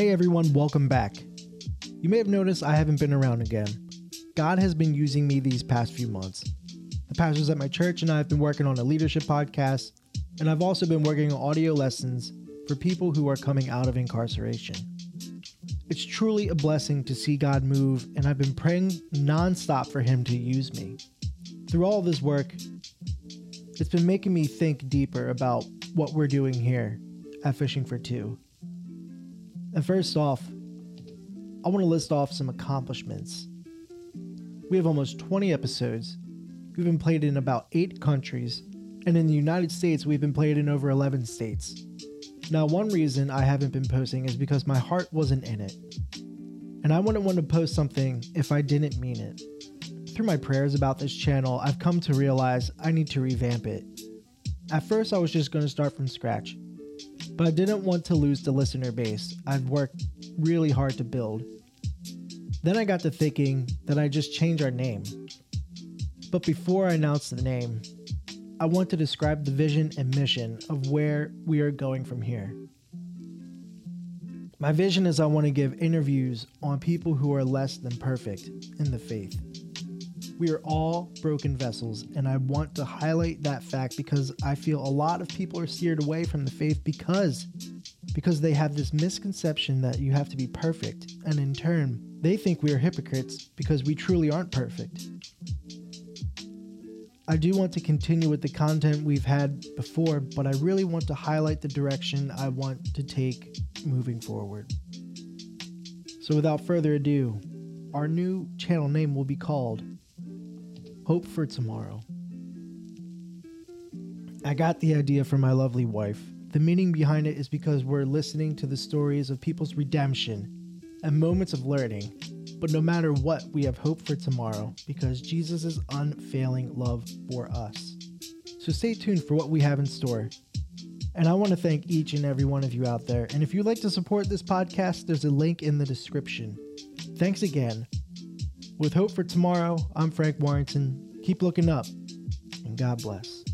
Hey everyone, welcome back. You may have noticed I haven't been around again. God has been using me these past few months. The pastors at my church and I have been working on a leadership podcast, and I've also been working on audio lessons for people who are coming out of incarceration. It's truly a blessing to see God move, and I've been praying nonstop for Him to use me. Through all this work, it's been making me think deeper about what we're doing here at Fishing for Two. And first off, I want to list off some accomplishments. We have almost 20 episodes. We've been played in about 8 countries, and in the United States, we've been played in over 11 states. Now, one reason I haven't been posting is because my heart wasn't in it. And I wouldn't want to post something if I didn't mean it. Through my prayers about this channel, I've come to realize I need to revamp it. At first, I was just going to start from scratch, but I didn't want to lose the listener base I've worked really hard to build. Then I got to thinking that I just change our name. But before I announce the name, I want to describe the vision and mission of where we are going from here. My vision is I want to give interviews on people who are less than perfect in the faith. We are all broken vessels, and I want to highlight that fact because I feel a lot of people are steered away from the faith because because they have this misconception that you have to be perfect, and in turn, they think we are hypocrites because we truly aren't perfect. I do want to continue with the content we've had before, but I really want to highlight the direction I want to take moving forward. So, without further ado, our new channel name will be called Hope for Tomorrow. I got the idea from my lovely wife. The meaning behind it is because we're listening to the stories of people's redemption and moments of learning but no matter what, we have hope for tomorrow because Jesus' unfailing love for us. So stay tuned for what we have in store. And I want to thank each and every one of you out there. And if you'd like to support this podcast, there's a link in the description. Thanks again. With hope for tomorrow, I'm Frank Warrington. Keep looking up, and God bless.